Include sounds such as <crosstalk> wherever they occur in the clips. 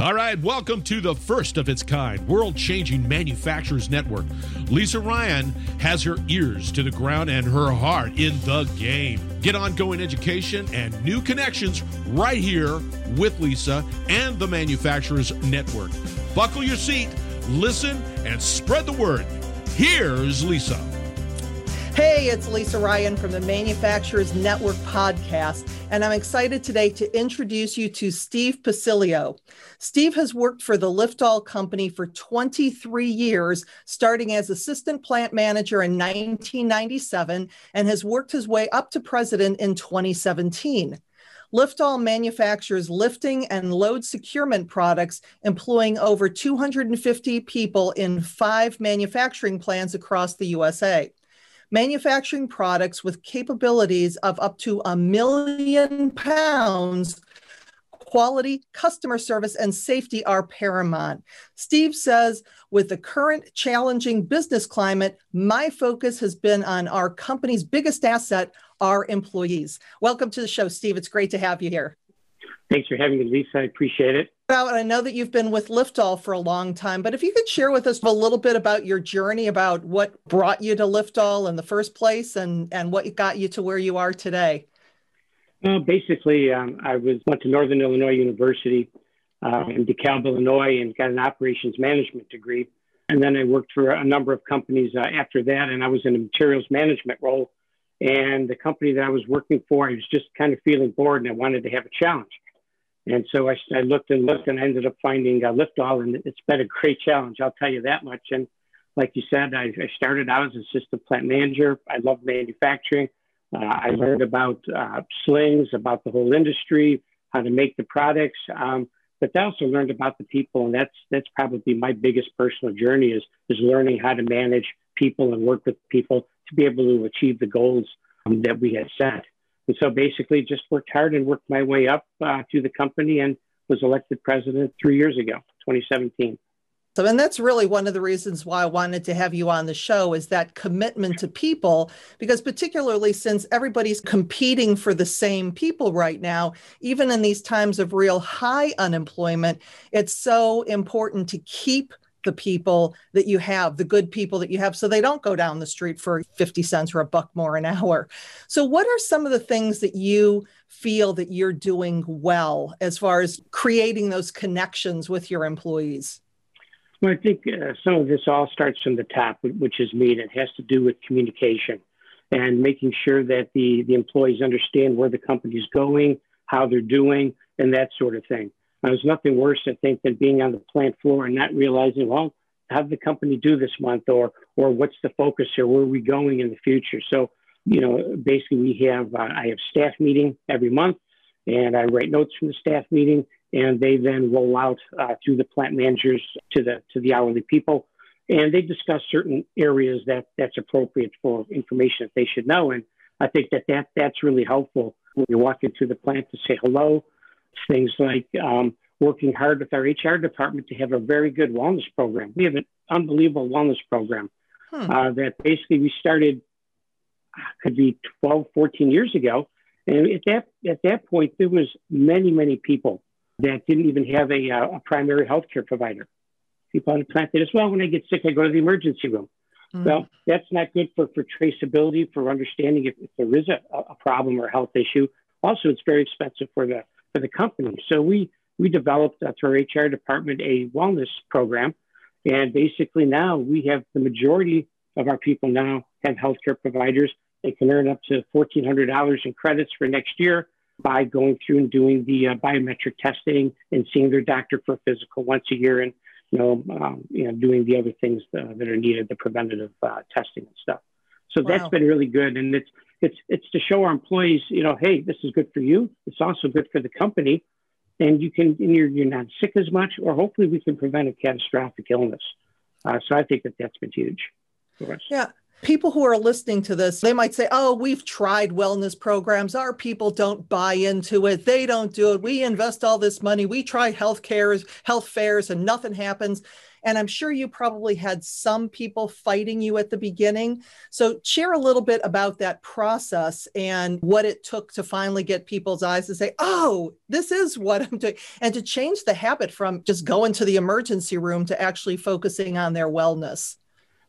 All right, welcome to the first of its kind world changing manufacturers network. Lisa Ryan has her ears to the ground and her heart in the game. Get ongoing education and new connections right here with Lisa and the Manufacturers Network. Buckle your seat, listen, and spread the word. Here's Lisa. Hey, it's Lisa Ryan from the Manufacturers Network podcast, and I'm excited today to introduce you to Steve Pacilio. Steve has worked for the Lift-All Company for 23 years, starting as assistant plant manager in 1997, and has worked his way up to president in 2017. Lift-All manufactures lifting and load securement products, employing over 250 people in five manufacturing plants across the USA manufacturing products with capabilities of up to a million pounds quality, customer service, and safety are paramount. Steve says, with the current challenging business climate, my focus has been on our company's biggest asset, our employees. Welcome to the show, Steve. It's great to have you here. Thanks for having me, Lisa. I appreciate it. I know that you've been with Lift-All for a long time, but if you could share with us a little bit about your journey, about what brought you to Lift-All in the first place, and and what got you to where you are today. Well, basically, um, I was went to Northern Illinois University uh, in DeKalb, Illinois, and got an operations management degree. And then I worked for a number of companies uh, after that, and I was in a materials management role. And the company that I was working for, I was just kind of feeling bored, and I wanted to have a challenge. And so I, I looked and looked and I ended up finding uh, Lift-All, and it's been a great challenge. I'll tell you that much. And like you said, I, I started out as assistant plant manager. I love manufacturing. Uh, I learned about uh, slings, about the whole industry, how to make the products. Um, but I also learned about the people, and that's that's probably my biggest personal journey is is learning how to manage people and work with people to be able to achieve the goals um, that we had set. And so basically just worked hard and worked my way up uh, through the company and was elected president three years ago, 2017. So, and that's really one of the reasons why I wanted to have you on the show is that commitment to people, because particularly since everybody's competing for the same people right now, even in these times of real high unemployment, it's so important to keep the people that you have, the good people that you have, so they don't go down the street for 50 cents or a buck more an hour. So, what are some of the things that you feel that you're doing well as far as creating those connections with your employees? Well, I think uh, some of this all starts from the top, which is me, and it has to do with communication and making sure that the, the employees understand where the company is going, how they're doing, and that sort of thing. There's nothing worse, I think, than being on the plant floor and not realizing, well, how did the company do this month, or or what's the focus here? Where are we going in the future? So, you know, basically, we have uh, I have staff meeting every month, and I write notes from the staff meeting, and they then roll out uh, through the plant managers to the to the hourly people, and they discuss certain areas that that's appropriate for information that they should know. And I think that that that's really helpful when you walk into the plant to say hello things like um, working hard with our HR department to have a very good wellness program. We have an unbelievable wellness program hmm. uh, that basically we started, could be 12, 14 years ago. And at that, at that point, there was many, many people that didn't even have a, uh, a primary health care provider. People on the that as well, when I get sick, I go to the emergency room. Mm. Well, that's not good for, for traceability, for understanding if, if there is a, a problem or a health issue. Also, it's very expensive for the for the company. So we we developed uh, through our HR department a wellness program, and basically now we have the majority of our people now have healthcare providers. They can earn up to fourteen hundred dollars in credits for next year by going through and doing the uh, biometric testing and seeing their doctor for a physical once a year, and you know, um, you know, doing the other things uh, that are needed, the preventative uh, testing and stuff. So wow. that's been really good, and it's it's it's to show our employees, you know, hey, this is good for you. It's also good for the company, and you can and you're you're not sick as much, or hopefully we can prevent a catastrophic illness. Uh, so I think that that's been huge for us. Yeah. People who are listening to this, they might say, Oh, we've tried wellness programs. Our people don't buy into it. They don't do it. We invest all this money. We try health cares, health fairs, and nothing happens. And I'm sure you probably had some people fighting you at the beginning. So, share a little bit about that process and what it took to finally get people's eyes to say, oh, this is what I'm doing, and to change the habit from just going to the emergency room to actually focusing on their wellness.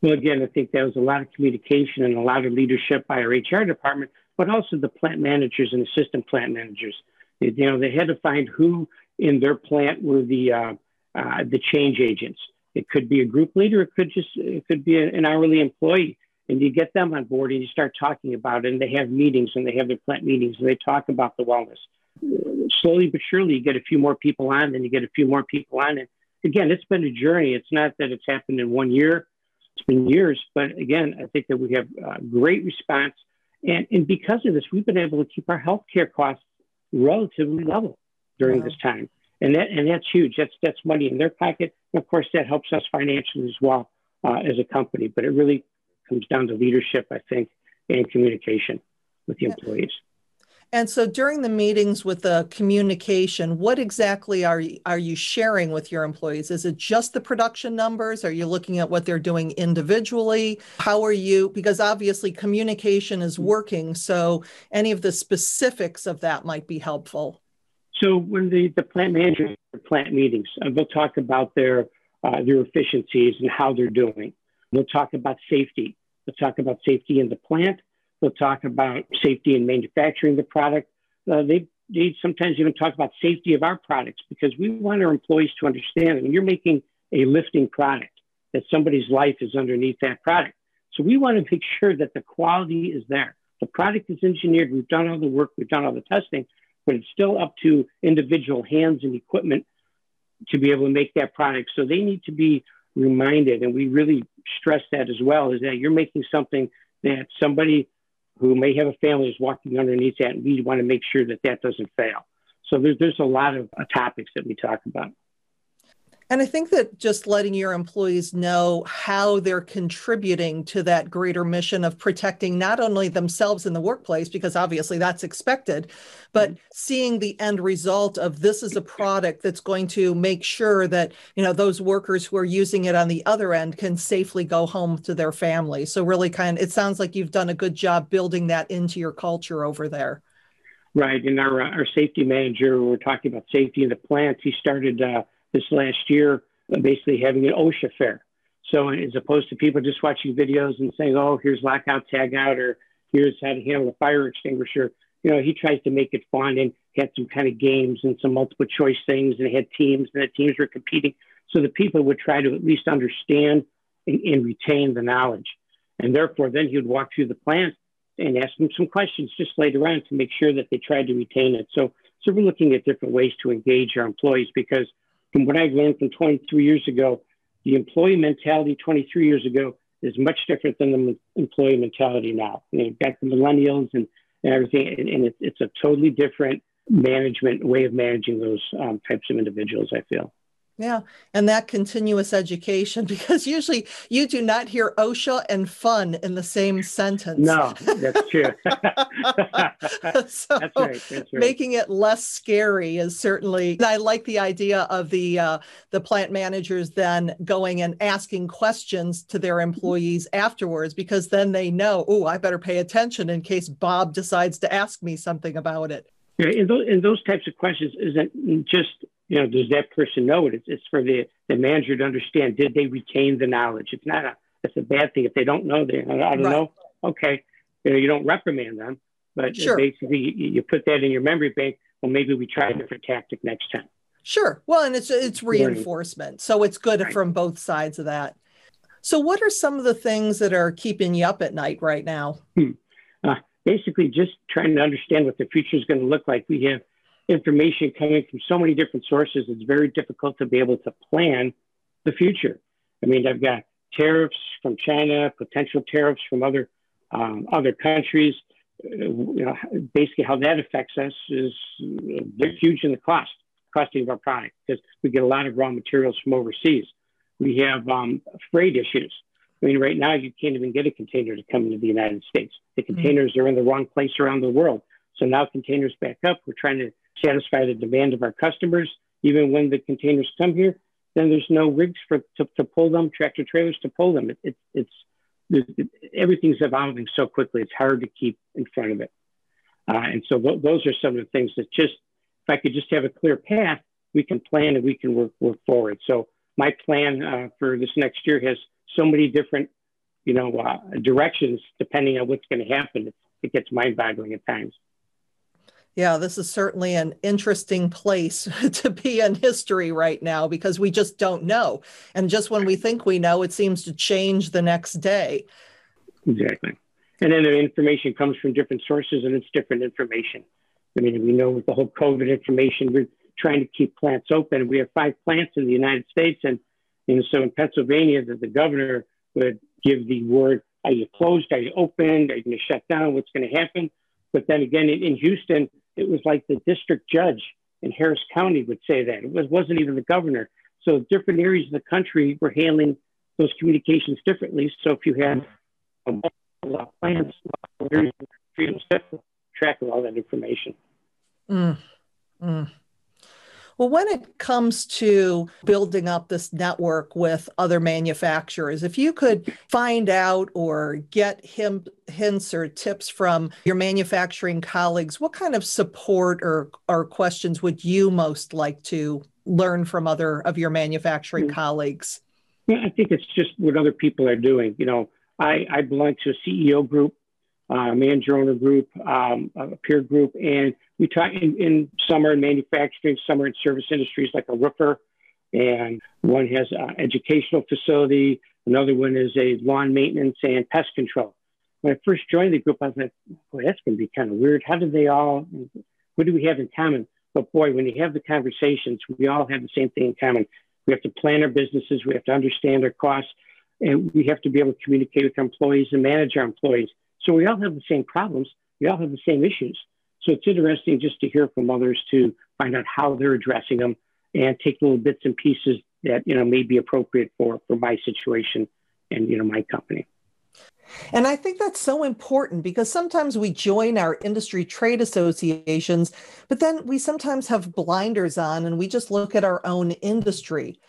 Well, again, I think there was a lot of communication and a lot of leadership by our HR department, but also the plant managers and assistant plant managers. You know, they had to find who in their plant were the uh, uh, the change agents. It could be a group leader. It could just it could be an hourly employee. And you get them on board and you start talking about it. And they have meetings and they have their plant meetings and they talk about the wellness. Slowly but surely, you get a few more people on, and you get a few more people on. And again, it's been a journey. It's not that it's happened in one year. It's been years. But again, I think that we have a great response. And, and because of this, we've been able to keep our healthcare costs relatively level during wow. this time and that and that's huge. That's that's money in their pocket. And of course, that helps us financially as well uh, as a company. But it really comes down to leadership, I think, and communication with the employees. And so, during the meetings with the communication, what exactly are you, are you sharing with your employees? Is it just the production numbers? Are you looking at what they're doing individually? How are you? Because obviously, communication is working. So, any of the specifics of that might be helpful. So when the, the plant managers plant meetings, uh, they'll talk about their uh, their efficiencies and how they're doing. They'll talk about safety. They'll talk about safety in the plant. They'll talk about safety in manufacturing the product. Uh, they they sometimes even talk about safety of our products because we want our employees to understand when you're making a lifting product that somebody's life is underneath that product. So we want to make sure that the quality is there. The product is engineered. We've done all the work. We've done all the testing but it's still up to individual hands and equipment to be able to make that product. So they need to be reminded, and we really stress that as well, is that you're making something that somebody who may have a family is walking underneath that, and we want to make sure that that doesn't fail. So there's, there's a lot of topics that we talk about. And I think that just letting your employees know how they're contributing to that greater mission of protecting not only themselves in the workplace, because obviously that's expected, but mm-hmm. seeing the end result of this is a product that's going to make sure that, you know, those workers who are using it on the other end can safely go home to their family. So really kind of, it sounds like you've done a good job building that into your culture over there. Right. And our, our safety manager, we're talking about safety in the plants. He started, uh, this last year, uh, basically having an OSHA fair. So as opposed to people just watching videos and saying, "Oh, here's lockout, tag out," or "Here's how to handle a fire extinguisher," you know, he tries to make it fun and had some kind of games and some multiple choice things, and had teams, and the teams were competing, so the people would try to at least understand and, and retain the knowledge. And therefore, then he would walk through the plant and ask them some questions just later on to make sure that they tried to retain it. So, so we're looking at different ways to engage our employees because from what I learned from 23 years ago, the employee mentality 23 years ago is much different than the employee mentality now. You know, got the millennials and, and everything, and, and it, it's a totally different management way of managing those um, types of individuals. I feel. Yeah. And that continuous education, <laughs> because usually you do not hear OSHA and fun in the same sentence. No, that's true. <laughs> <laughs> so that's right, that's right. making it less scary is certainly, I like the idea of the, uh, the plant managers then going and asking questions to their employees afterwards, because then they know, oh, I better pay attention in case Bob decides to ask me something about it. Yeah, and those, and those types of questions isn't just you know, does that person know it? It's, it's for the, the manager to understand. Did they retain the knowledge? It's not a, it's a bad thing. If they don't know, they, I don't right. know. Okay. You know, you don't reprimand them, but sure. basically you, you put that in your memory bank. Well, maybe we try a different tactic next time. Sure. Well, and it's, it's reinforcement. So it's good right. from both sides of that. So what are some of the things that are keeping you up at night right now? Hmm. Uh, basically just trying to understand what the future is going to look like. We have information coming from so many different sources, it's very difficult to be able to plan the future. I mean, I've got tariffs from China, potential tariffs from other um, other countries. Uh, you know, basically how that affects us is they're huge in the cost, costing of our product because we get a lot of raw materials from overseas. We have um, freight issues. I mean, right now you can't even get a container to come into the United States. The mm-hmm. containers mm-hmm. are in the wrong place around the world. So now containers back up. We're trying to satisfy the demand of our customers. Even when the containers come here, then there's no rigs for to, to pull them, tractor trailers to pull them. It, it, it's it, everything's evolving so quickly. It's hard to keep in front of it. Uh, and so th- those are some of the things that just, if I could just have a clear path, we can plan and we can work work forward. So my plan uh, for this next year has so many different, you know, uh, directions depending on what's going to happen. It, gets mind-boggling at times. Yeah, this is certainly an interesting place <laughs> to be in history right now because we just don't know. And just when we think we know, it seems to change the next day. Exactly. And then the information comes from different sources and it's different information. I mean, we know with the whole COVID information, we're trying to keep plants open. We have five plants in the United States. And, and so in Pennsylvania, that the governor would give the word, are you closed? Are you open? Are you going to shut down? What's going to happen? But then again, in, in Houston, it was like the district judge in Harris County would say that. It was, wasn't even the governor. So different areas of the country were handling those communications differently. So if you had a lot of plans, areas track of all that information. Mm. Mm. Well, when it comes to building up this network with other manufacturers, if you could find out or get him hints or tips from your manufacturing colleagues, what kind of support or, or questions would you most like to learn from other of your manufacturing mm-hmm. colleagues? Yeah, I think it's just what other people are doing. You know, I, I belong to a CEO group, uh, manager owner group, um, a peer group, and we talk in, in summer in manufacturing, summer in service industries like a roofer, and one has an educational facility. Another one is a lawn maintenance and pest control. When I first joined the group, I was like, boy, that's going to be kind of weird. How do they all, what do we have in common? But boy, when you have the conversations, we all have the same thing in common. We have to plan our businesses. We have to understand our costs and we have to be able to communicate with our employees and manage our employees. So we all have the same problems. We all have the same issues. So it's interesting just to hear from others to find out how they're addressing them and take little bits and pieces that you know may be appropriate for for my situation and you know my company. And I think that's so important because sometimes we join our industry trade associations, but then we sometimes have blinders on and we just look at our own industry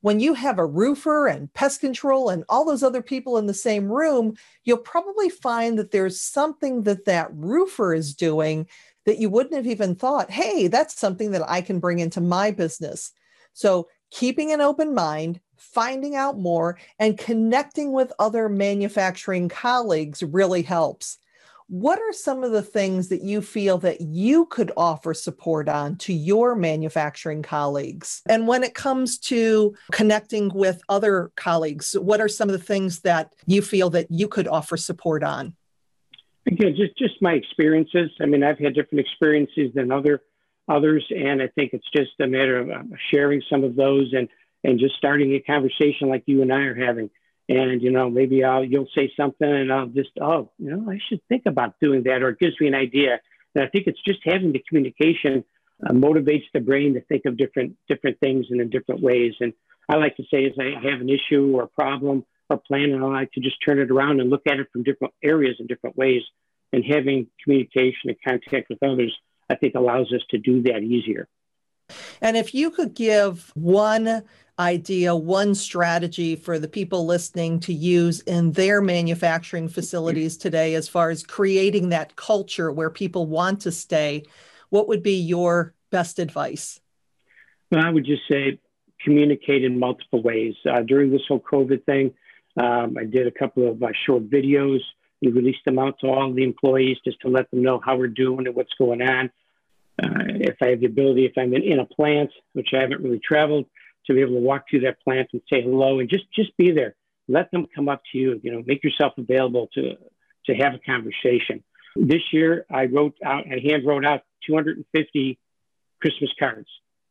when you have a roofer and pest control and all those other people in the same room, you'll probably find that there's something that that roofer is doing that you wouldn't have even thought, hey, that's something that I can bring into my business. So, keeping an open mind, finding out more, and connecting with other manufacturing colleagues really helps what are some of the things that you feel that you could offer support on to your manufacturing colleagues? And when it comes to connecting with other colleagues what are some of the things that you feel that you could offer support on? Again just just my experiences. I mean i've had different experiences than other others and i think it's just a matter of uh, sharing some of those and and just starting a conversation like you and i are having and you know maybe I'll you'll say something and I'll just oh you know I should think about doing that or it gives me an idea. And I think it's just having the communication uh, motivates the brain to think of different different things and in different ways. And I like to say as I have an issue or a problem or plan and I like to just turn it around and look at it from different areas and different ways. And having communication and contact with others I think allows us to do that easier. And if you could give one idea, one strategy for the people listening to use in their manufacturing facilities today as far as creating that culture where people want to stay, what would be your best advice? Well, I would just say communicate in multiple ways. Uh, during this whole COVID thing, um, I did a couple of uh, short videos. We released them out to all the employees just to let them know how we're doing and what's going on. Uh, if I have the ability, if I'm in, in a plant, which I haven't really traveled, to be able to walk through that plant and say hello and just just be there. Let them come up to you. You know, make yourself available to to have a conversation. This year, I wrote out, I hand wrote out 250 Christmas cards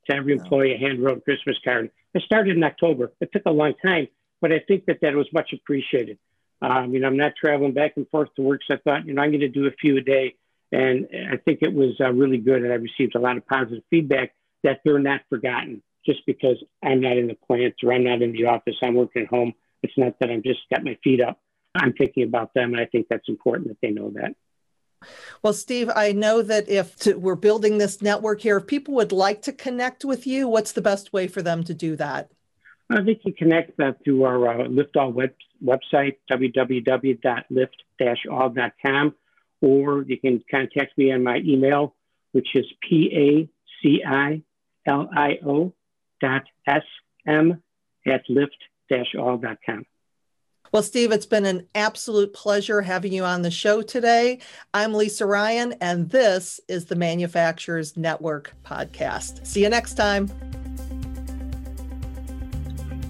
to every employee. A hand wrote Christmas card. I started in October. It took a long time, but I think that that was much appreciated. Um, you know, I'm not traveling back and forth to work, so I thought, you know, I'm going to do a few a day, and I think it was uh, really good, and I received a lot of positive feedback that they're not forgotten just because I'm not in the plants or I'm not in the office, I'm working at home. It's not that I'm just got my feet up. I'm thinking about them, and I think that's important that they know that. Well, Steve, I know that if to, we're building this network here, if people would like to connect with you, what's the best way for them to do that? Uh, they can connect that through our uh, Lift-All web, website, www.lift-all.com, or you can contact me on my email, which is P-A-C-I-L-I-O dot S-M at lift-all.com. Well, Steve, it's been an absolute pleasure having you on the show today. I'm Lisa Ryan, and this is the Manufacturers Network podcast. See you next time.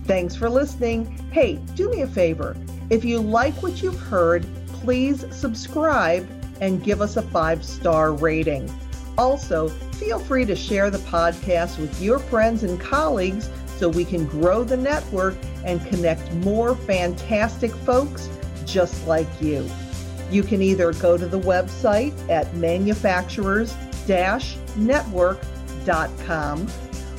Thanks for listening. Hey, do me a favor. If you like what you've heard, please subscribe and give us a five star rating. Also, feel free to share the podcast with your friends and colleagues so we can grow the network and connect more fantastic folks just like you. You can either go to the website at manufacturers network.com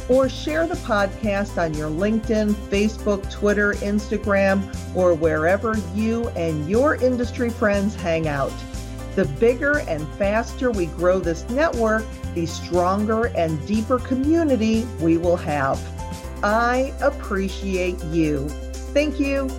or share the podcast on your LinkedIn, Facebook, Twitter, Instagram, or wherever you and your industry friends hang out. The bigger and faster we grow this network, the stronger and deeper community we will have. I appreciate you. Thank you.